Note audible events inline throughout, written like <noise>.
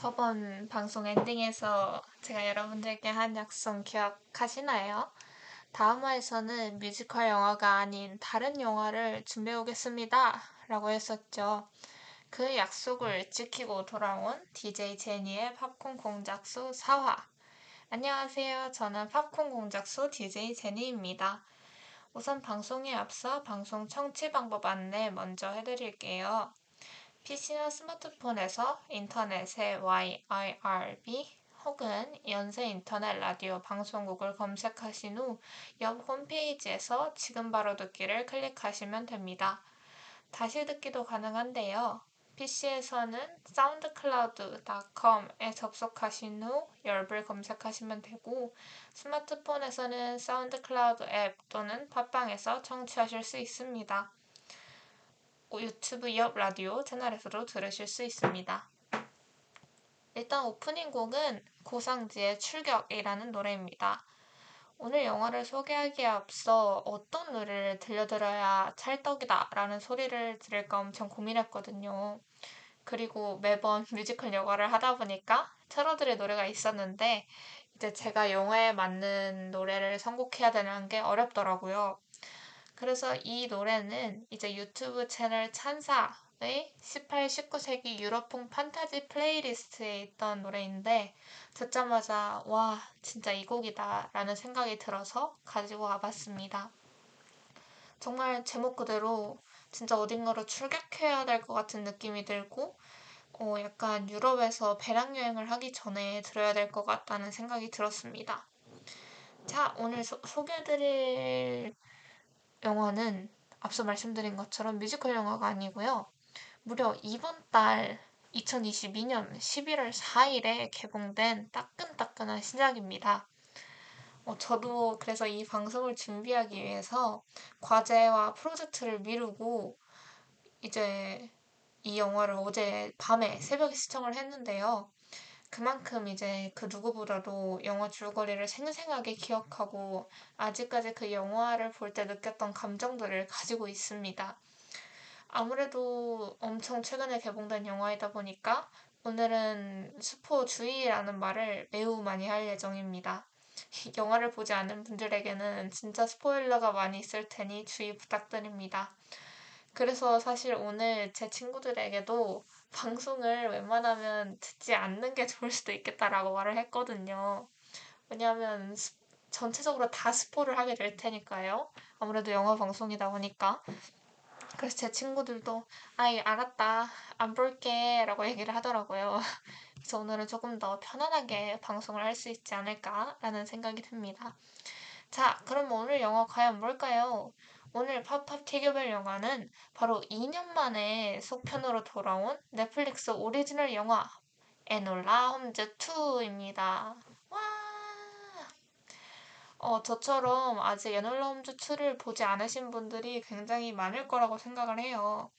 저번 방송 엔딩에서 제가 여러분들께 한 약속 기억하시나요? 다음 화에서는 뮤지컬 영화가 아닌 다른 영화를 준비해 오겠습니다. 라고 했었죠. 그 약속을 지키고 돌아온 DJ 제니의 팝콘 공작소 4화. 안녕하세요. 저는 팝콘 공작소 DJ 제니입니다. 우선 방송에 앞서 방송 청취 방법 안내 먼저 해드릴게요. PC나 스마트폰에서 인터넷에 YIRB 혹은 연세 인터넷 라디오 방송국을 검색하신 후 옆 홈페이지에서 지금 바로 듣기를 클릭하시면 됩니다. 다시 듣기도 가능한데요. PC에서는 soundcloud.com에 접속하신 후 열불 검색하시면 되고 스마트폰에서는 사운드클라우드 앱 또는 팟빵에서 청취하실 수 있습니다. 유튜브 옆 라디오 채널에서도 들으실 수 있습니다. 일단 오프닝 곡은 고상지의 출격이라는 노래입니다. 오늘 영화를 소개하기에 앞서 어떤 노래를 들려드려야 찰떡이다 라는 소리를 들을까 엄청 고민했거든요. 그리고 매번 <laughs> 뮤지컬 영화를 하다 보니까 틀어드릴 노래가 있었는데 이제 제가 영화에 맞는 노래를 선곡해야 되는 게 어렵더라고요. 그래서 이 노래는 이제 유튜브 채널 찬사의 18, 19세기 유럽풍 판타지 플레이리스트에 있던 노래인데 듣자마자 와 진짜 이 곡이다 라는 생각이 들어서 가지고 와봤습니다. 정말 제목 그대로 진짜 어딘가로 출격해야 될 것 같은 느낌이 들고 어, 약간 유럽에서 배낭여행을 하기 전에 들어야 될 것 같다는 생각이 들었습니다. 자, 오늘 소, 소개해드릴 영화는 앞서 말씀드린 것처럼 뮤지컬 영화가 아니고요. 무려 이번 달 2022년 11월 4일에 개봉된 따끈따끈한 신작입니다. 어, 저도 그래서 이 방송을 준비하기 위해서 과제와 프로젝트를 미루고 이제 이 영화를 어제 밤에 새벽에 시청을 했는데요. 그만큼 이제 그 누구보다도 영화 줄거리를 생생하게 기억하고 아직까지 그 영화를 볼 때 느꼈던 감정들을 가지고 있습니다. 아무래도 엄청 최근에 개봉된 영화이다 보니까 오늘은 스포 주의라는 말을 매우 많이 할 예정입니다. 영화를 보지 않은 분들에게는 진짜 스포일러가 많이 있을 테니 주의 부탁드립니다. 그래서 사실 오늘 제 친구들에게도 방송을 웬만하면 듣지 않는 게 좋을 수도 있겠다라고 말을 했거든요. 왜냐하면 전체적으로 다 스포를 하게 될 테니까요. 아무래도 영화 방송이다 보니까. 그래서 제 친구들도 아이 알았다 안 볼게 라고 얘기를 하더라고요. <laughs> 그래서 오늘은 조금 더 편안하게 방송을 할 수 있지 않을까라는 생각이 듭니다. 자 그럼 오늘 영화 과연 뭘까요? 오늘 팝팝 티교별 영화는 바로 2년 만에 속편으로 돌아온 넷플릭스 오리지널 영화 에놀라 홈즈 2입니다. 와! 어, 저처럼 아직 에놀라 홈즈 2를 보지 않으신 분들이 굉장히 많을 거라고 생각을 해요.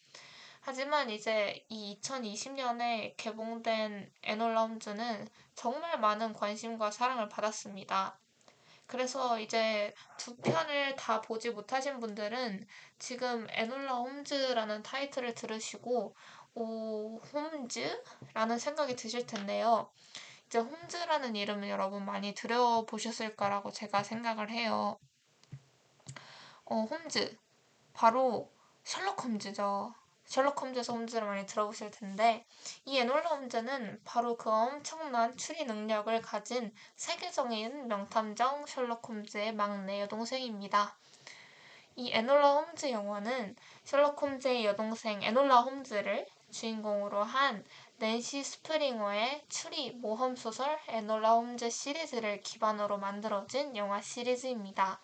하지만 이제 이 2020년에 개봉된 에놀라 홈즈는 정말 많은 관심과 사랑을 받았습니다. 그래서 이제 두 편을 다 보지 못하신 분들은 지금 에놀라 홈즈라는 타이틀을 들으시고 오 홈즈라는 생각이 드실 텐데요. 이제 홈즈라는 이름을 여러분 많이 들어보셨을 거라고 제가 생각을 해요. 어, 홈즈. 바로 셜록 홈즈죠. 셜록 홈즈에서 홈즈를 많이 들어보실 텐데 이 에놀라 홈즈는 바로 그 엄청난 추리 능력을 가진 세계적인 명탐정 셜록 홈즈의 막내 여동생입니다. 이 에놀라 홈즈 영화는 셜록 홈즈의 여동생 에놀라 홈즈를 주인공으로 한 낸시 스프링어의 추리 모험 소설 에놀라 홈즈 시리즈를 기반으로 만들어진 영화 시리즈입니다.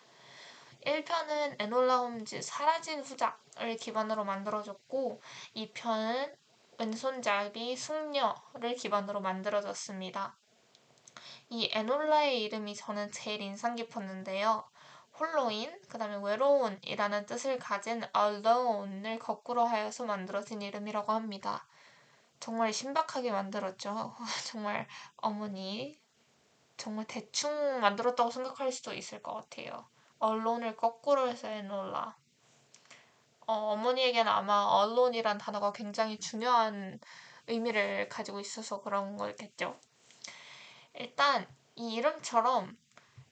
1편은 에놀라 홈즈 사라진 후작 을 기반으로 만들어졌고 2편은 왼손잡이 숙녀를 기반으로 만들어졌습니다. 이 에놀라의 이름이 저는 제일 인상 깊었는데요. 홀로인, 그 다음에 외로운이라는 뜻을 가진 alone을 거꾸로 하여서 만들어진 이름이라고 합니다. 정말 신박하게 만들었죠. <laughs> 정말 어머니, 정말 대충 만들었다고 생각할 수도 있을 것 같아요. 언론을 거꾸로 해서 해놓으라. 어, 어머니에게는 아마 언론이란 단어가 굉장히 중요한 의미를 가지고 있어서 그런 거겠죠. 일단 이 이름처럼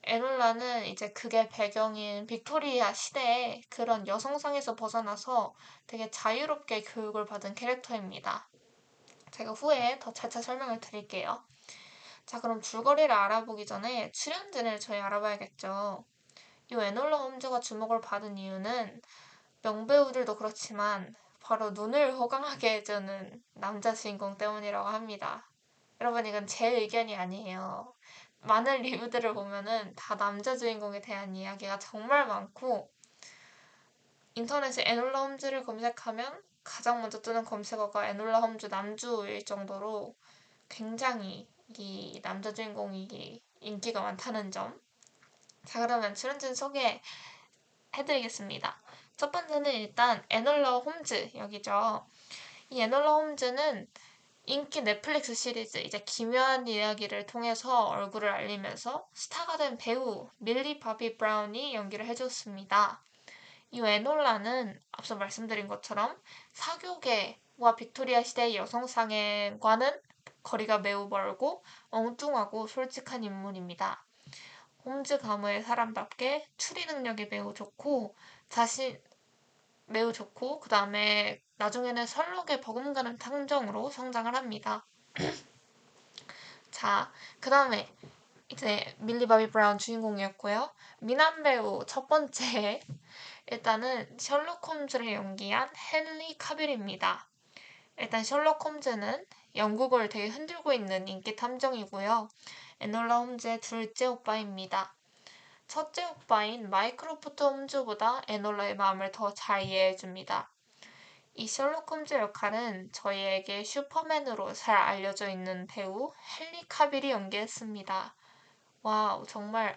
에놀라는 이제 그게 배경인 빅토리아 시대에 그런 여성상에서 벗어나서 되게 자유롭게 교육을 받은 캐릭터입니다. 제가 후에 더 차차 설명을 드릴게요. 자, 그럼 줄거리를 알아보기 전에 출연진을 저희 알아봐야겠죠. 이 에놀라 홈즈가 주목을 받은 이유는 명배우들도 그렇지만 바로 눈을 호강하게 해주는 남자 주인공 때문이라고 합니다. 여러분 이건 제 의견이 아니에요. 많은 리뷰들을 보면은 다 남자 주인공에 대한 이야기가 정말 많고 인터넷에 에놀라 홈즈를 검색하면 가장 먼저 뜨는 검색어가 에놀라 홈즈 남주일 정도로 굉장히 이 남자 주인공이 인기가 많다는 점. 자 그러면 출연진 소개 해드리겠습니다. 첫 번째는 일단 에놀라 홈즈 여기죠. 이 에놀라 홈즈는 인기 넷플릭스 시리즈 이제 기묘한 이야기를 통해서 얼굴을 알리면서 스타가 된 배우 밀리 바비 브라운이 연기를 해줬습니다. 이 에놀라는 앞서 말씀드린 것처럼 사교계와 빅토리아 시대의 여성상에과는 거리가 매우 멀고 엉뚱하고 솔직한 인물입니다. 홈즈 가문의 사람답게 추리 능력이 매우 좋고 자신 매우 좋고 그 다음에 나중에는 설록의 버금가는 탕정으로 성장을 합니다. <clears throat> 자, 그 다음에 이제 밀리 바비 브라운 주인공이었고요. 미남 배우 첫 번째 <laughs> 일단은 셜록 홈즈를 연기한 헨리 카빌입니다. 일단 셜록 홈즈는 영국을 되게 흔들고 있는 인기 탐정이고요. 에놀라 홈즈의 둘째 오빠입니다. 첫째 오빠인 마이크로프트 홈즈보다 에놀라의 마음을 더 잘 이해해 줍니다. 이 셜록 홈즈 역할은 저희에게 슈퍼맨으로 잘 알려져 있는 배우 헨리 카빌이 연기했습니다. 와우, 정말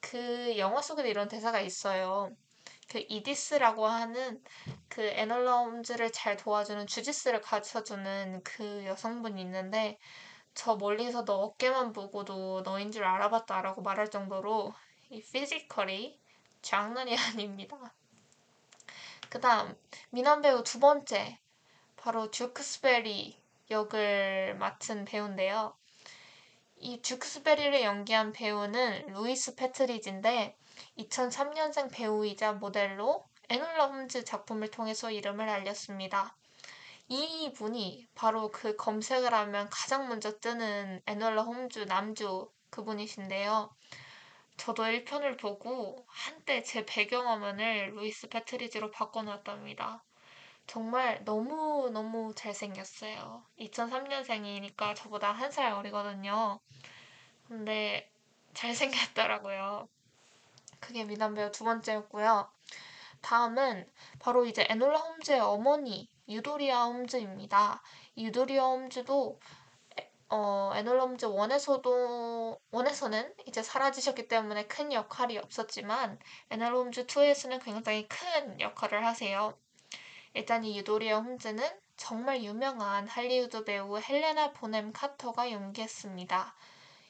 그 영화 속에도 이런 대사가 있어요. 그 이디스라고 하는 그 에놀라 홈즈를 잘 도와주는 주짓수를 가르쳐주는 그 여성분이 있는데 저 멀리서 너 어깨만 보고도 너인 줄 알아봤다라고 말할 정도로 이 피지컬이 장난이 <laughs> 아닙니다. 그 다음 미남 배우 두 번째 바로 듀크스베리 역을 맡은 배우인데요. 이 듀크스베리를 연기한 배우는 루이스 패트리지인데 2003년생 배우이자 모델로 에놀라 홈즈 작품을 통해서 이름을 알렸습니다. 이 분이 바로 그 검색을 하면 가장 먼저 뜨는 에놀라 홈즈 남주 그분이신데요. 저도 1편을 보고 한때 제 배경화면을 루이스 패트리지로 바꿔놨답니다. 정말 너무너무 잘생겼어요. 2003년생이니까 저보다 한 살 어리거든요. 근데 잘생겼더라고요. 그게 미남 배우 두 번째였고요. 다음은 바로 이제 에놀라 홈즈의 어머니 유도리아 홈즈입니다. 유도리아 홈즈도 어, 에놀라 홈즈 one에서도 one에서는 이제 사라지셨기 때문에 큰 역할이 없었지만 에놀라 홈즈 2에서는 굉장히 큰 역할을 하세요. 일단 이 유도리아 홈즈는 정말 유명한 할리우드 배우 헬레나 보넴 카터가 연기했습니다.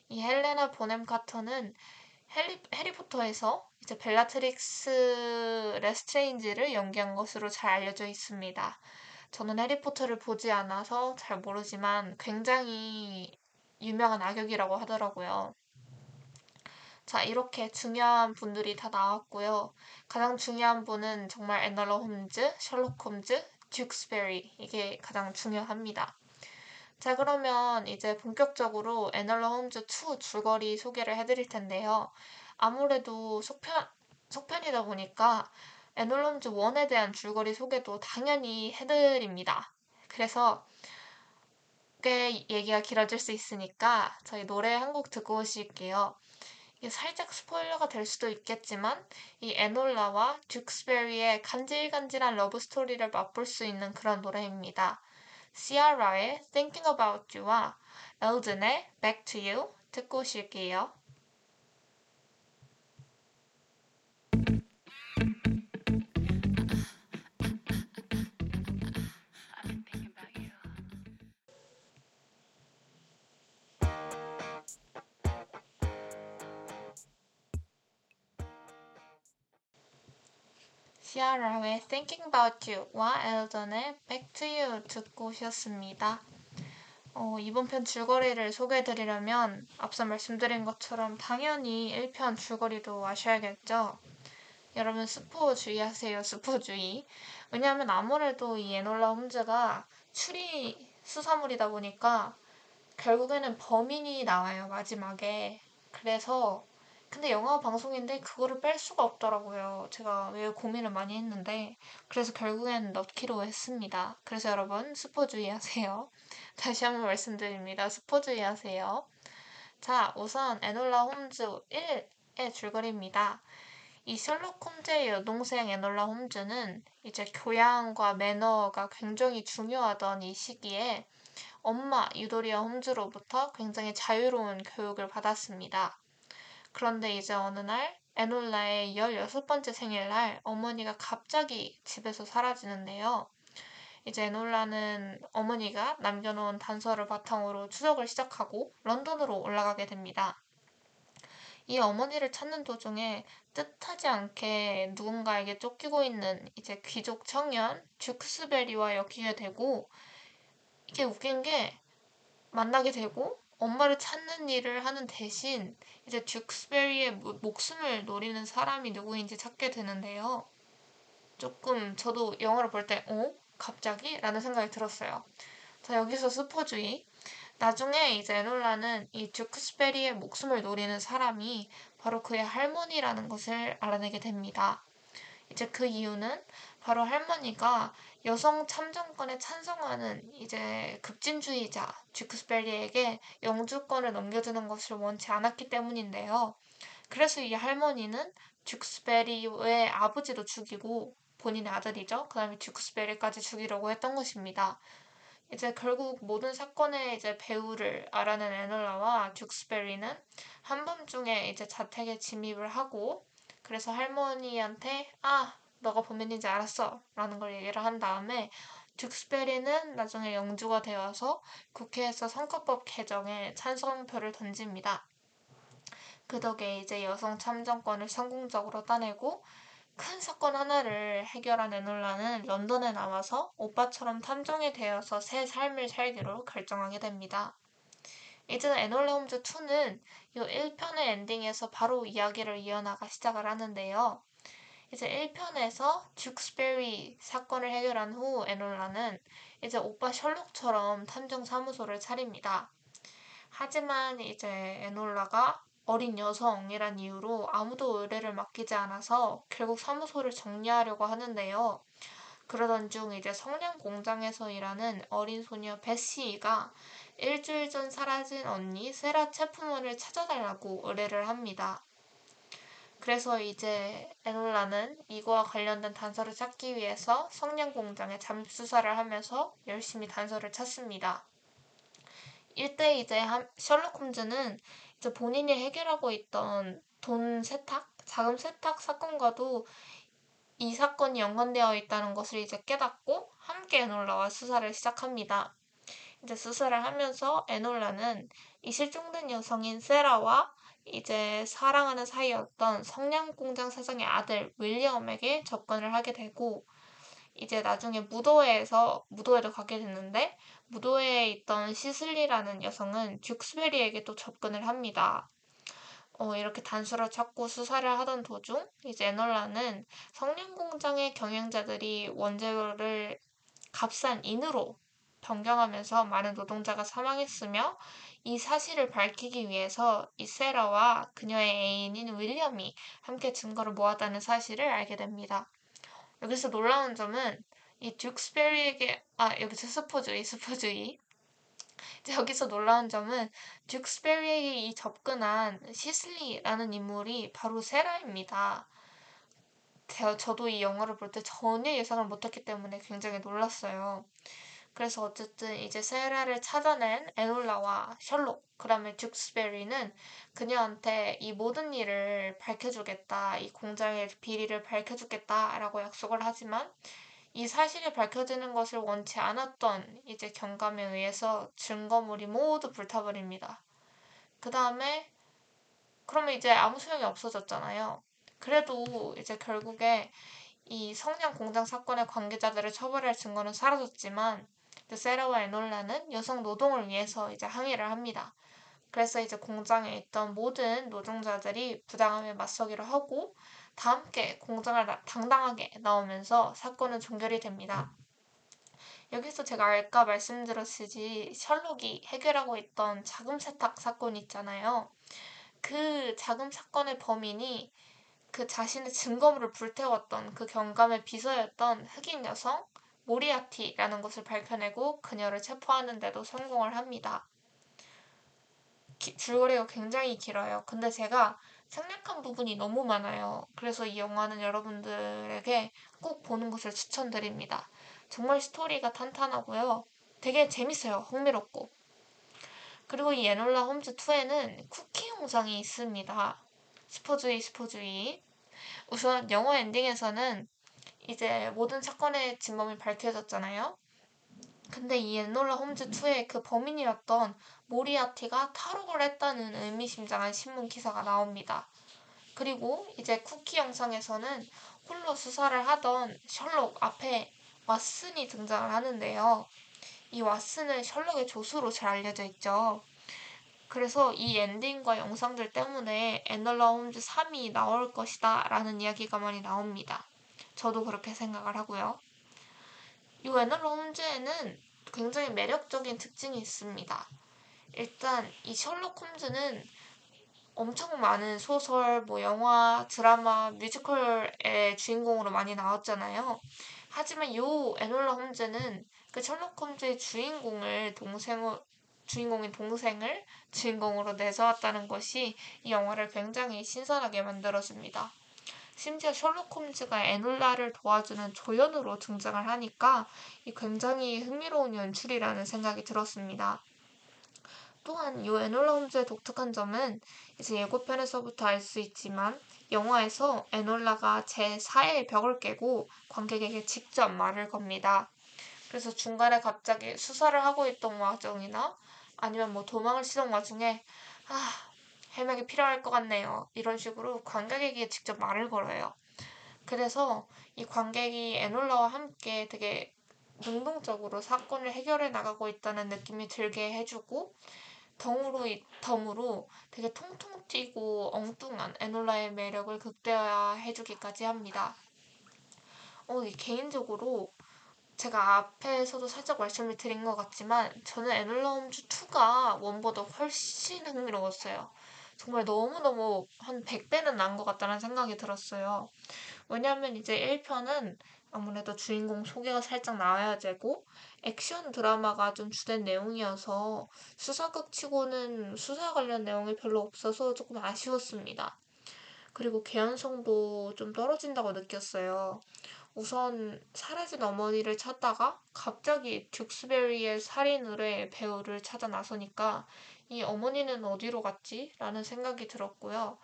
이 헬레나 보넴 카터는 해리, 해리포터에서 이제 벨라트릭스 레스트레인지를 연기한 것으로 잘 알려져 있습니다. 저는 해리포터를 보지 않아서 잘 모르지만 굉장히 유명한 악역이라고 하더라고요. 자, 이렇게 중요한 분들이 다 나왔고요. 가장 중요한 분은 정말 에놀라 홈즈, 셜록 홈즈, 듀크스베리 이게 가장 중요합니다. 자, 그러면 이제 본격적으로 에놀라 홈즈 2 줄거리 소개를 해드릴 텐데요. 아무래도 속편, 속편이다 보니까 에놀라 홈즈 1에 대한 줄거리 소개도 당연히 해드립니다. 그래서 꽤 얘기가 길어질 수 있으니까 저희 노래 한 곡 듣고 오실게요. 이게 살짝 스포일러가 될 수도 있겠지만 이 에놀라와 듀크스베리의 간질간질한 러브 스토리를 맛볼 수 있는 그런 노래입니다. 시아라의 Thinking About You와 엘든의 Back to You 듣고 오실게요. 시아라의 Thinking About You와 엘던의 Back to You 듣고 오셨습니다. 어, 이번 편 줄거리를 소개해드리려면 앞서 말씀드린 것처럼 당연히 1편 줄거리도 아셔야겠죠. 여러분 스포 주의하세요. 스포 주의. 왜냐하면 아무래도 이 에놀라 홈즈가 추리 수사물이다 보니까 결국에는 범인이 나와요. 마지막에. 그래서 근데 영화 방송인데 그거를 뺄 수가 없더라고요. 제가 왜 고민을 많이 했는데 그래서 결국엔 넣기로 했습니다. 그래서 여러분 스포 주의하세요. <laughs> 다시 한번 말씀드립니다. 스포 주의하세요. 자, 우선 에놀라 홈즈 1의 줄거리입니다. 이 셜록 홈즈의 여동생 에놀라 홈즈는 이제 교양과 매너가 굉장히 중요하던 이 시기에 엄마 유도리아 홈즈로부터 굉장히 자유로운 교육을 받았습니다. 그런데 이제 어느 날 에놀라의 16번째 생일날 어머니가 갑자기 집에서 사라지는데요. 이제 에놀라는 어머니가 남겨놓은 단서를 바탕으로 추적을 시작하고 런던으로 올라가게 됩니다. 이 어머니를 찾는 도중에 뜻하지 않게 누군가에게 쫓기고 있는 이제 귀족 청년 듀크스베리와 엮이게 되고 이게 웃긴 게 만나게 되고 엄마를 찾는 일을 하는 대신 이제 듀크스베리의 목숨을 노리는 사람이 누구인지 찾게 되는데요. 조금 저도 영화를 볼 때, 어? 갑자기? 라는 생각이 들었어요. 자, 여기서 스포주의. 나중에 이제 에놀라는 이 듀크스베리의 목숨을 노리는 사람이 바로 그의 할머니라는 것을 알아내게 됩니다. 이제 그 이유는 바로 할머니가 여성 참정권에 찬성하는 이제 급진주의자 듀크스베리에게 영주권을 넘겨주는 것을 원치 않았기 때문인데요. 그래서 이 할머니는 듀크스베리의 아버지도 죽이고 본인의 아들이죠. 그 다음에 듀크스베리까지 죽이려고 했던 것입니다. 이제 결국 모든 사건의 이제 배우를 알아낸 에놀라와 듀크스베리는 한밤중에 이제 자택에 침입을 하고 그래서 할머니한테 아 너가 범인인지 알았어. 라는 걸 얘기를 한 다음에 듀스베리는 나중에 영주가 되어서 국회에서 선거법 개정에 찬성표를 던집니다. 그 덕에 이제 여성 참정권을 성공적으로 따내고 큰 사건 하나를 해결한 에놀라는 런던에 나와서 오빠처럼 탐정이 되어서 새 삶을 살기로 결정하게 됩니다. 이제는 에놀라 홈즈 2는 이 1편의 엔딩에서 바로 이야기를 이어나가 시작을 하는데요. 이제 1편에서 듀크스베리 사건을 해결한 후 에놀라는 이제 오빠 셜록처럼 탐정 사무소를 차립니다. 하지만 이제 에놀라가 어린 여성이란 이유로 아무도 의뢰를 맡기지 않아서 결국 사무소를 정리하려고 하는데요. 그러던 중 이제 성냥 공장에서 일하는 어린 소녀 베시가 일주일 전 사라진 언니 세라 체프먼을 찾아달라고 의뢰를 합니다. 그래서 이제 에놀라는 이거와 관련된 단서를 찾기 위해서 성냥 공장에 잠입 수사를 하면서 열심히 단서를 찾습니다. 이때 이제 셜록 홈즈는 이제 본인이 해결하고 있던 돈 세탁, 자금 세탁 사건과도 이 사건이 연관되어 있다는 것을 이제 깨닫고 함께 에놀라와 수사를 시작합니다. 이제 수사를 하면서 에놀라는 이 실종된 여성인 세라와 이제 사랑하는 사이였던 성냥공장 사장의 아들 윌리엄에게 접근을 하게 되고 이제 나중에 무도회에서 무도회를 가게 됐는데 무도회에 있던 시슬리라는 여성은 듀크스베리에게 또 접근을 합니다. 어, 이렇게 단서를 찾고 수사를 하던 도중 이제 에널라는 성냥공장의 경영자들이 원재료를 값싼 인으로 변경하면서 많은 노동자가 사망했으며 이 사실을 밝히기 위해서 이세라와 그녀의 애인인 윌리엄이 함께 증거를 모았다는 사실을 알게 됩니다. 여기서 놀라운 점은 이 듀크스베리에게 아 여기서 스포주의 스포주의 여기서 놀라운 점은 듀크스베리에게 이 접근한 시슬리라는 인물이 바로 세라입니다. 저도 이 영화를 볼 때 전혀 예상을 못했기 때문에 굉장히 놀랐어요. 그래서 어쨌든 이제 세라를 찾아낸 에놀라와 셜록, 그 다음에 듀스베리는 그녀한테 이 모든 일을 밝혀주겠다, 이 공장의 비리를 밝혀주겠다라고 약속을 하지만 이 사실이 밝혀지는 것을 원치 않았던 이제 경감에 의해서 증거물이 모두 불타버립니다. 그 다음에 그러면 이제 아무 소용이 없어졌잖아요. 그래도 이제 결국에 이 성냥 공장 사건의 관계자들을 처벌할 증거는 사라졌지만 세라와 에놀라는 여성 노동을 위해서 이제 항의를 합니다. 그래서 이제 공장에 있던 모든 노동자들이 부당함에 맞서기로 하고 다 함께 공장을 당당하게 나오면서 사건은 종결이 됩니다. 여기서 제가 아까 말씀드렸듯이 셜록이 해결하고 있던 자금 세탁 사건 있잖아요. 그 자금 사건의 범인이 그 자신의 증거물을 불태웠던 그 경감의 비서였던 흑인 여성 모리아티라는 것을 밝혀내고 그녀를 체포하는 데도 성공을 합니다. 기, 줄거리가 굉장히 길어요. 근데 제가 생략한 부분이 너무 많아요. 그래서 이 영화는 여러분들에게 꼭 보는 것을 추천드립니다. 정말 스토리가 탄탄하고요. 되게 재밌어요. 흥미롭고. 그리고 이 에놀라 홈즈 2에는 쿠키 영상이 있습니다. 스포주의 스포주의. 우선 영화 엔딩에서는 이제 모든 사건의 진범이 밝혀졌잖아요. 근데 이 에놀라 홈즈 2의 그 범인이었던 모리아티가 탈옥을 했다는 의미심장한 신문 기사가 나옵니다. 그리고 이제 쿠키 영상에서는 홀로 수사를 하던 셜록 앞에 왓슨이 등장을 하는데요. 이 왓슨은 셜록의 조수로 잘 알려져 있죠. 그래서 이 엔딩과 영상들 때문에 에널라 홈즈 3이 나올 것이다 라는 이야기가 많이 나옵니다. 저도 그렇게 생각을 하고요. 이 에널라 홈즈에는 굉장히 매력적인 특징이 있습니다. 일단 이 셜록 홈즈는 엄청 많은 소설, 뭐 영화, 드라마, 뮤지컬의 주인공으로 많이 나왔잖아요. 하지만 요 에놀라 홈즈는 그 셜록 홈즈의 주인공을 동생 주인공인 동생을 주인공으로 내세웠다는 것이 이 영화를 굉장히 신선하게 만들어줍니다. 심지어 셜록 홈즈가 에놀라를 도와주는 조연으로 등장을 하니까 이 굉장히 흥미로운 연출이라는 생각이 들었습니다. 또한 이 에놀라 홈즈의 독특한 점은 이제 예고편에서부터 알 수 있지만 영화에서 에놀라가 제4의 벽을 깨고 관객에게 직접 말을 겁니다. 그래서 중간에 갑자기 수사를 하고 있던 와중이나 아니면 뭐 도망을 치던 와중에 아 해명이 필요할 것 같네요. 이런 식으로 관객에게 직접 말을 걸어요. 그래서 이 관객이 에놀라와 함께 되게 능동적으로 사건을 해결해 나가고 있다는 느낌이 들게 해주고 덩으로 덤으로 되게 통통 튀고 엉뚱한 에놀라의 매력을 극대화해주기까지 합니다. 어, 개인적으로 제가 앞에서도 살짝 말씀을 드린 것 같지만 저는 에놀라 홈즈 2가 원보다 훨씬 흥미로웠어요. 정말 너무너무 한 100배는 난 것 같다는 생각이 들었어요. 왜냐하면 이제 1편은 아무래도 주인공 소개가 살짝 나와야 되고 액션 드라마가 좀 주된 내용이어서 수사극 치고는 수사 관련 내용이 별로 없어서 조금 아쉬웠습니다. 그리고 개연성도 좀 떨어진다고 느꼈어요. 우선 사라진 어머니를 찾다가 갑자기 듀스베리의 살인 의뢰 배우를 찾아 나서니까 이 어머니는 어디로 갔지? 라는 생각이 들었고요.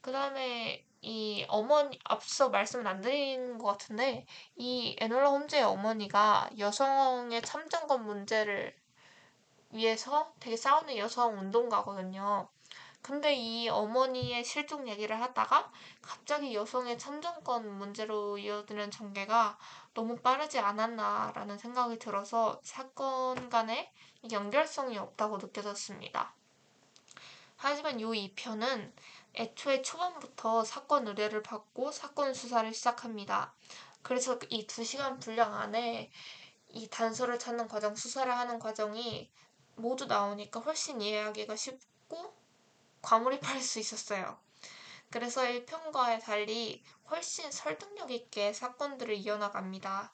그 다음에 이 어머니 앞서 말씀을 안 드린 것 같은데 이 에놀라 홈즈의 어머니가 여성의 참정권 문제를 위해서 되게 싸우는 여성 운동가거든요. 근데 이 어머니의 실종 얘기를 하다가 갑자기 여성의 참정권 문제로 이어지는 전개가 너무 빠르지 않았나라는 생각이 들어서 사건 간의 연결성이 없다고 느껴졌습니다. 하지만 이 2편은 애초에 초반부터 사건 의뢰를 받고 사건 수사를 시작합니다. 그래서 이 2시간 분량 안에 이 단서를 찾는 과정, 수사를 하는 과정이 모두 나오니까 훨씬 이해하기가 쉽고 과몰입할 수 있었어요. 그래서 1편과의 달리 훨씬 설득력 있게 사건들을 이어나갑니다.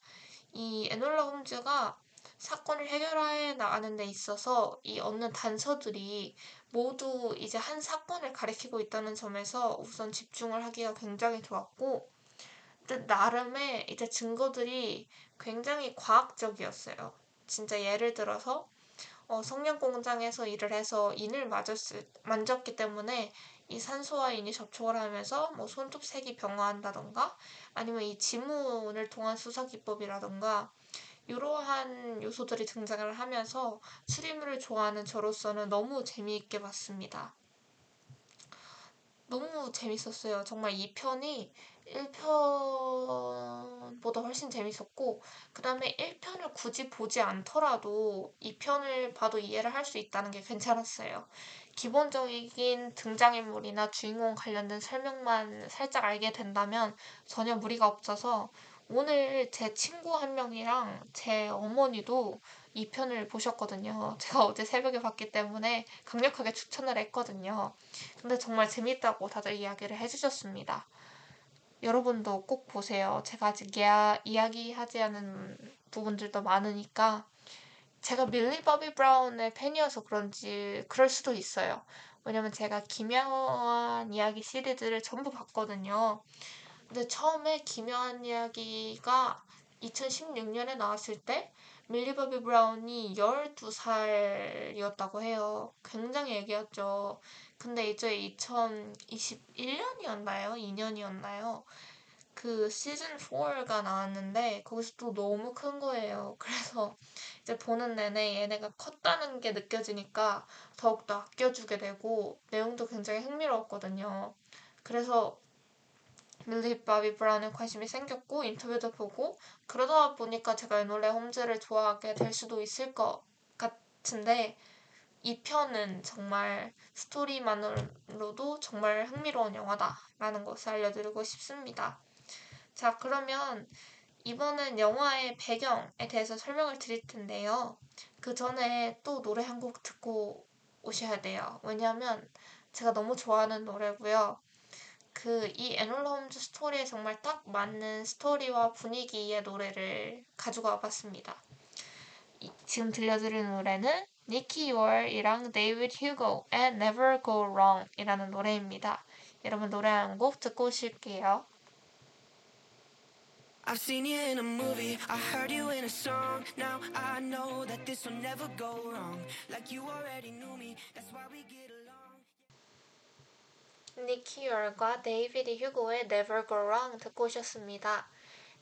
이 에놀라 홈즈가 사건을 해결해 나가는 데 있어서 이 얻는 단서들이 모두 이제 한 사건을 가리키고 있다는 점에서 우선 집중을 하기가 굉장히 좋았고 나름의 이제 증거들이 굉장히 과학적이었어요. 진짜 예를 들어서 어, 성냥 공장에서 일을 해서 인을 맞았을, 만졌기 때문에 이 산소와 인이 접촉을 하면서 뭐 손톱색이 변화한다던가 아니면 이 지문을 통한 수사 기법이라던가 이러한 요소들이 등장을 하면서 추리물을 좋아하는 저로서는 너무 재미있게 봤습니다. 너무 재밌었어요. 정말 2편이 1편보다 훨씬 재밌었고, 그 다음에 1편을 굳이 보지 않더라도 2편을 봐도 이해를 할 수 있다는 게 괜찮았어요. 기본적인 등장인물이나 주인공 관련된 설명만 살짝 알게 된다면 전혀 무리가 없어서 오늘 제 친구 한 명이랑 제 어머니도 이 편을 보셨거든요. <laughs> 제가 어제 새벽에 봤기 때문에 강력하게 추천을 했거든요. 근데 정말 재밌다고 다들 이야기를 해주셨습니다. 여러분도 꼭 보세요. 제가 아직 이야, 이야기하지 않은 부분들도 많으니까 제가 밀리 버비 브라운의 팬이어서 그런지 그럴 수도 있어요. 왜냐면 제가 기묘한 이야기 시리즈를 전부 봤거든요. 근데 처음에 기묘한 이야기가 2016년에 나왔을 때 밀리 버비 브라운이 12살이었다고 해요. 굉장히 애기였죠. 근데 이제 2021년이었나요? 2년이었나요? 그 시즌 4가 나왔는데 거기서 또 너무 큰 거예요. <laughs> 그래서 이제 보는 내내 얘네가 컸다는 게 느껴지니까 더욱더 아껴주게 되고 내용도 굉장히 흥미로웠거든요. 그래서 밀리 바비 브라운에 관심이 생겼고 인터뷰도 보고 그러다 보니까 제가 에놀레 홈즈를 좋아하게 될 수도 있을 것 같은데 이 편은 정말 스토리만으로도 정말 흥미로운 영화다라는 것을 알려드리고 싶습니다. 자, 그러면 이번엔 영화의 배경에 대해서 설명을 드릴 텐데요. 그 전에 또 노래 한 곡 듣고 오셔야 돼요. 왜냐하면 제가 너무 좋아하는 노래고요. 그 이 에놀라 홈즈 스토리에 정말 딱 맞는 스토리와 분위기의 노래를 가지고 와봤습니다. 이, 지금 들려드릴 노래는 니키 월이랑 데이비드 휴고의 Never Go Wrong 이라는 노래입니다. 여러분 노래 한 곡 듣고 오실게요. I've seen you in a movie, I heard you in a song. Now I know that this will never go wrong. Like you already knew me, that's why we get along. 니키 열과 데이비드 휴고의 Never Go Wrong 듣고 오셨습니다.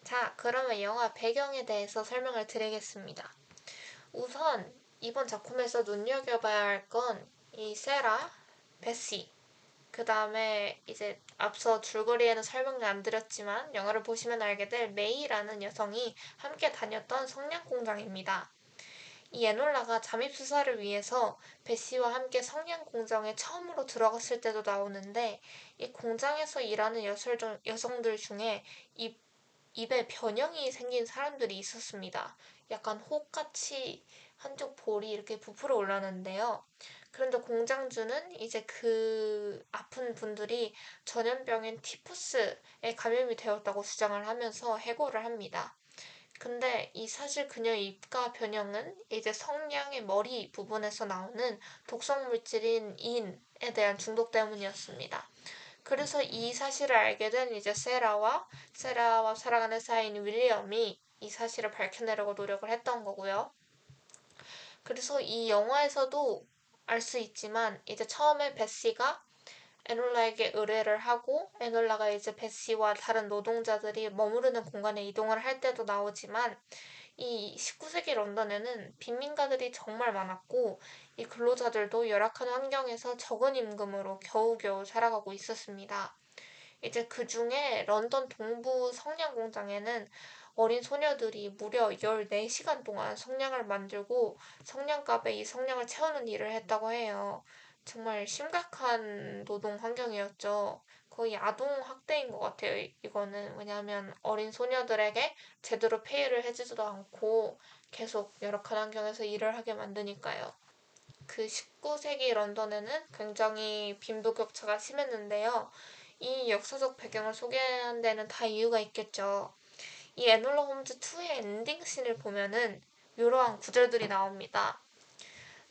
자, 그러면 영화 배경에 대해서 설명을 드리겠습니다. 우선 이번 작품에서 눈여겨봐야 할 건 이 세라, 베시, 그 다음에 이제 앞서 줄거리에는 설명을 안 드렸지만 영화를 보시면 알게 될 메이라는 여성이 함께 다녔던 성냥 공장입니다. 이 에놀라가 잠입 수사를 위해서 베시와 함께 성냥 공장에 처음으로 들어갔을 때도 나오는데 이 공장에서 일하는 여성들 중에 입, 입에 변형이 생긴 사람들이 있었습니다. 약간 혹같이 한쪽 볼이 이렇게 부풀어 올랐는데요. 그런데 공장주는 이제 그 아픈 분들이 전염병인 티푸스에 감염이 되었다고 주장을 하면서 해고를 합니다. 근데 이 사실 그녀의 입가 변형은 이제 성냥의 머리 부분에서 나오는 독성 물질인 인에 대한 중독 때문이었습니다. 그래서 이 사실을 알게 된 이제 세라와 세라와 살아가는 사이인 윌리엄이 이 사실을 밝혀내려고 노력을 했던 거고요. 그래서 이 영화에서도 알 수 있지만 이제 처음에 베시가 에놀라에게 의뢰를 하고 에놀라가 이제 베시와 다른 노동자들이 머무르는 공간에 이동을 할 때도 나오지만 이 19세기 런던에는 빈민가들이 정말 많았고 이 근로자들도 열악한 환경에서 적은 임금으로 겨우겨우 살아가고 있었습니다. 이제 그 중에 런던 동부 성냥 공장에는 어린 소녀들이 무려 14시간 동안 성냥을 만들고 성냥갑에 이 성냥을 채우는 일을 했다고 해요. 정말 심각한 노동 환경이었죠. 거의 아동 학대인 것 같아요. 이거는 왜냐하면 어린 소녀들에게 제대로 페이를 해주지도 않고 계속 열악한 환경에서 일을 하게 만드니까요. 그 19세기 런던에는 굉장히 빈부격차가 심했는데요. 이 역사적 배경을 소개한 데는 다 이유가 있겠죠. 이 에놀라 홈즈 2의 엔딩 씬을 보면은 이러한 구절들이 나옵니다.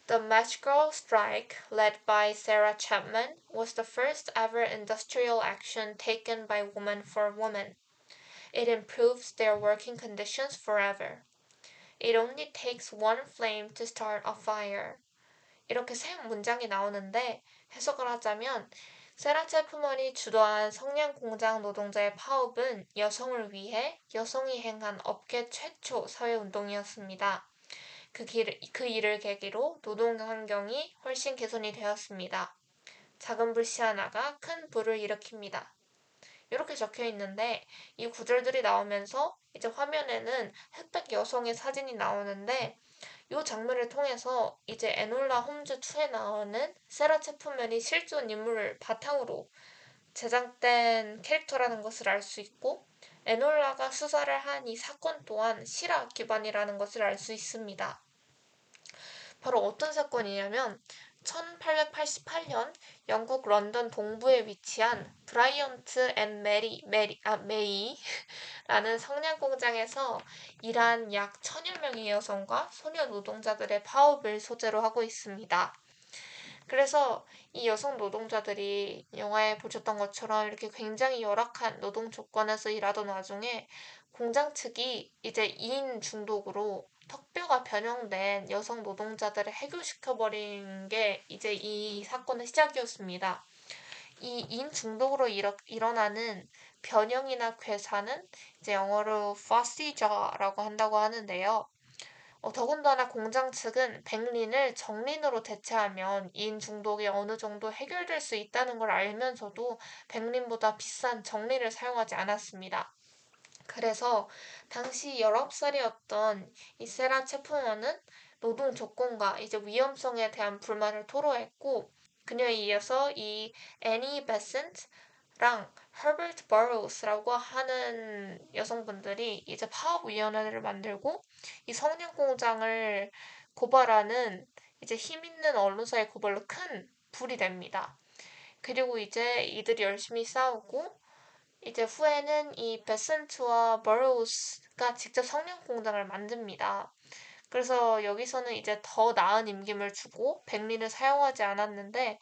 The Match Girl strike, led by Sarah Chapman, was the first ever industrial action taken by woman for woman. It improves their working conditions forever. It only takes one flame to start a fire. 이렇게 세 문장이 나오는데 해석을 하자면 세라체 품원이 주도한 성냥 공장 노동자의 파업은 여성을 위해 여성이 행한 업계 최초 사회운동이었습니다. 그, 길, 그 일을 계기로 노동 환경이 훨씬 개선이 되었습니다. 작은 불씨 하나가 큰 불을 일으킵니다. 이렇게 적혀 있는데 이 구절들이 나오면서 이제 화면에는 흑백 여성의 사진이 나오는데 이 장면을 통해서 이제 에놀라 홈즈 2에 나오는 세라 체프맨이 실존 인물을 바탕으로 제작된 캐릭터라는 것을 알 수 있고 에놀라가 수사를 한 이 사건 또한 실화 기반이라는 것을 알 수 있습니다. 바로 어떤 사건이냐면 1888년 영국 런던 동부에 위치한 브라이언트 앤 메리, 메리, 아, 메이라는 성냥 공장에서 일한 약 천여 명의 여성과 소녀 노동자들의 파업을 소재로 하고 있습니다. 그래서 이 여성 노동자들이 영화에 보셨던 것처럼 이렇게 굉장히 열악한 노동 조건에서 일하던 와중에 공장 측이 이제 인 중독으로 턱뼈가 변형된 여성 노동자들을 해고시켜버린 게 이제 이 사건의 시작이었습니다. 이 인 중독으로 일어, 일어나는 변형이나 괴사는 이제 영어로 facia라고 한다고 하는데요. 어, 더군다나 공장 측은 백린을 정린으로 대체하면 인 중독이 어느 정도 해결될 수 있다는 걸 알면서도 백린보다 비싼 정린을 사용하지 않았습니다. 그래서 당시 19살이었던 이 세라 체프먼은 노동 조건과 이제 위험성에 대한 불만을 토로했고 그녀에 이어서 이 애니 베센트랑 허버트 버로우스라고 하는 여성분들이 이제 파업위원회를 만들고 이 성냥 공장을 고발하는 이제 힘 있는 언론사의 고발로 큰 불이 됩니다. 그리고 이제 이들이 열심히 싸우고 이제 후에는 이 베센트와 버로우스가 직접 성냥 공장을 만듭니다. 그래서 여기서는 이제 더 나은 임금을 주고 백린을 사용하지 않았는데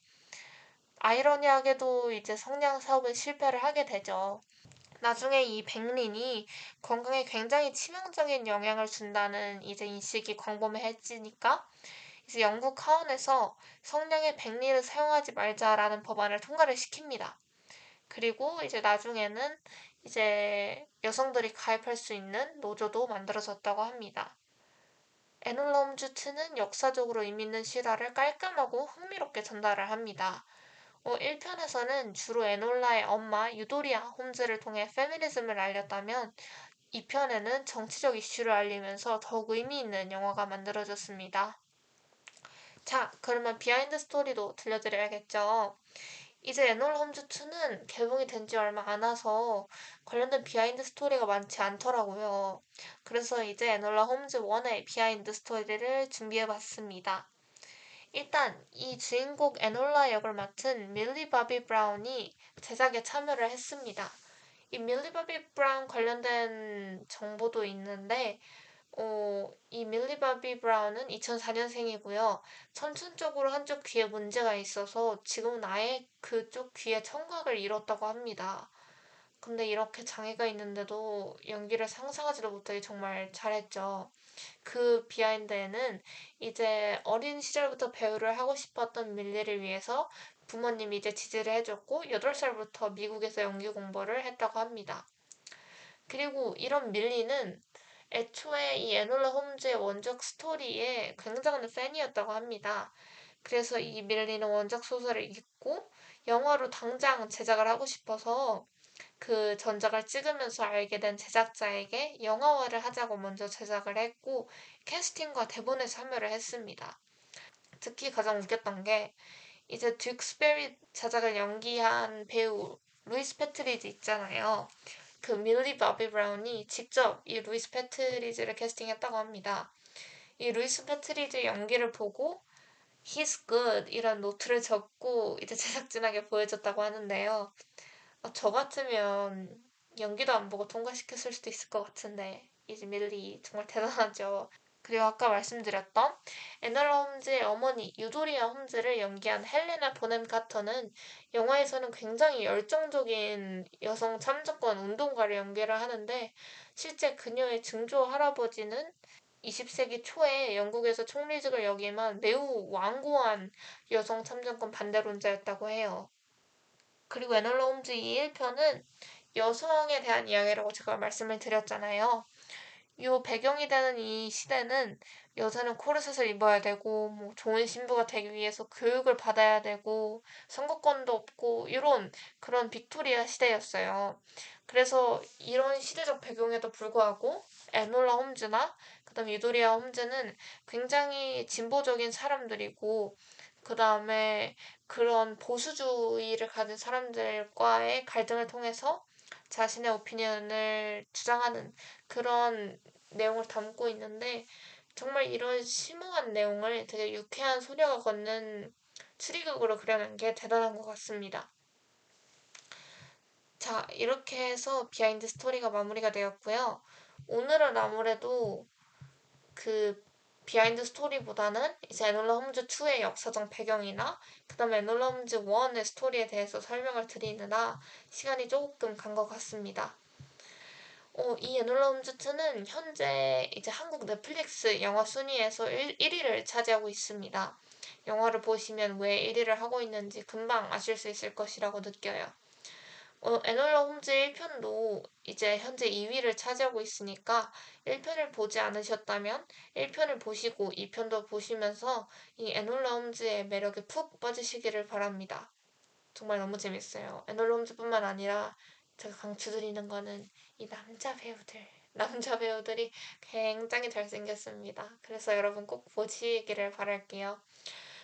아이러니하게도 이제 성냥 사업은 실패를 하게 되죠. 나중에 이 백린이 건강에 굉장히 치명적인 영향을 준다는 이제 인식이 광범해지니까 이제 영국 하원에서 성냥에 백린을 사용하지 말자라는 법안을 통과를 시킵니다. 그리고 이제 나중에는 이제 여성들이 가입할 수 있는 노조도 만들어졌다고 합니다. 2는 역사적으로 의미 있는 실화를 깔끔하고 흥미롭게 전달을 합니다. 어, 1편에서는 주로 에놀라의 엄마 유도리아 홈즈를 통해 페미니즘을 알렸다면 2편에는 정치적 이슈를 알리면서 더욱 의미 있는 영화가 만들어졌습니다. 자, 그러면 비하인드 스토리도 들려드려야겠죠. 이제 에놀라 홈즈 2는 개봉이 된 지 얼마 안 돼서 관련된 비하인드 스토리가 많지 않더라고요. 그래서 이제 에놀라 홈즈 1의 비하인드 스토리를 준비해 봤습니다. 일단 이 주인공 에놀라 역을 맡은 밀리 바비 브라운이 제작에 참여를 했습니다. 이 밀리 바비 브라운 관련된 정보도 있는데 어, 이 밀리 바비 브라운은 2004년생이고요. 선천적으로 한쪽 귀에 문제가 있어서 지금은 아예 그쪽 귀에 청각을 잃었다고 합니다. 근데 이렇게 장애가 있는데도 연기를 상상하지도 못하게 정말 잘했죠. 그 비하인드에는 이제 어린 시절부터 배우를 하고 싶었던 밀리를 위해서 부모님이 이제 지지를 해줬고 8살부터 미국에서 연기 공부를 했다고 합니다. 그리고 이런 밀리는 애초에 이 에놀라 홈즈의 원작 스토리에 굉장한 팬이었다고 합니다. 그래서 이 밀리는 원작 소설을 읽고 영화로 당장 제작을 하고 싶어서 그 전작을 찍으면서 알게 된 제작자에게 영화화를 하자고 먼저 제안을 했고 캐스팅과 대본에 참여를 했습니다. 특히 가장 웃겼던 게 이제 듀크스베리 자작을 연기한 배우 루이스 패트리지 있잖아요. 그 밀리 바비 브라운이 직접 이 루이스 패트리지를 캐스팅했다고 합니다. 이 루이스 패트리지 연기를 보고 He's good 이런 노트를 적고 이제 <laughs> 제작진에게 보여줬다고 하는데요. 어, 저 같으면 연기도 안 보고 통과시켰을 수도 있을 것 같은데 이제 밀리 정말 대단하죠. 그리고 아까 말씀드렸던 에널라 홈즈의 어머니 유도리아 홈즈를 연기한 헬레나 보넴 카터는 영화에서는 굉장히 열정적인 여성 참정권 운동가를 연기를 하는데 실제 그녀의 증조 할아버지는 20세기 초에 영국에서 총리직을 역임한 매우 완고한 여성 참정권 반대론자였다고 해요. 그리고 에널라 홈즈 이 1편은 여성에 대한 이야기라고 제가 말씀을 드렸잖아요. 요 배경이 되는 이 시대는 여자는 코르셋을 입어야 되고 뭐 좋은 신부가 되기 위해서 교육을 받아야 되고 선거권도 없고 이런 그런 빅토리아 시대였어요. 그래서 이런 시대적 배경에도 불구하고 에놀라 홈즈나 그다음 유도리아 홈즈는 굉장히 진보적인 사람들이고 그 다음에 그런 보수주의를 가진 사람들과의 갈등을 통해서 자신의 오피니언을 주장하는 그런 내용을 담고 있는데 정말 이런 심오한 내용을 되게 유쾌한 소녀가 걷는 추리극으로 그려낸 게 대단한 것 같습니다. 자, 이렇게 해서 비하인드 스토리가 마무리가 되었고요. 오늘은 아무래도 그 비하인드 스토리보다는 이제 에놀라 홈즈 2의 역사적 배경이나 그다음에 에놀라 홈즈 1의 스토리에 대해서 설명을 드리느라 시간이 조금 간 것 같습니다. 어, 이 에놀라 홈즈 2는 현재 이제 한국 넷플릭스 영화 순위에서 1, 1위를 차지하고 있습니다. 영화를 보시면 왜 1위를 하고 있는지 금방 아실 수 있을 것이라고 느껴요. 어, 에놀라 홈즈 1편도 이제 현재 2위를 차지하고 있으니까 1편을 보지 않으셨다면 1편을 보시고 2편도 보시면서 이 에놀라 홈즈의 매력에 푹 빠지시기를 바랍니다. 정말 너무 재밌어요. 에놀라 홈즈뿐만 아니라 제가 강추드리는 거는 이 남자 배우들. <laughs> 남자 배우들이 굉장히 잘생겼습니다. 그래서 여러분 꼭 보시기를 바랄게요.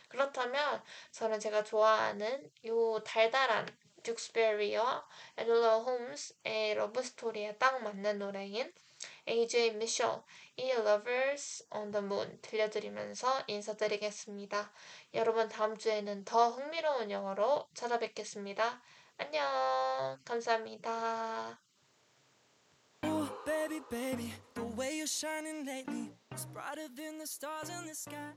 그렇다면 저는 제가 좋아하는 요 달달한 듀스베리와 에놀라 홈스의 러브스토리에 딱 맞는 노래인 AJ 미셸 이 Lovers on the Moon 들려드리면서 인사드리겠습니다. 여러분 다음 주에는 더 흥미로운 영어로 찾아뵙겠습니다. 안녕 감사합니다. Baby, baby, the way you're shining lately is brighter than the stars in the sky.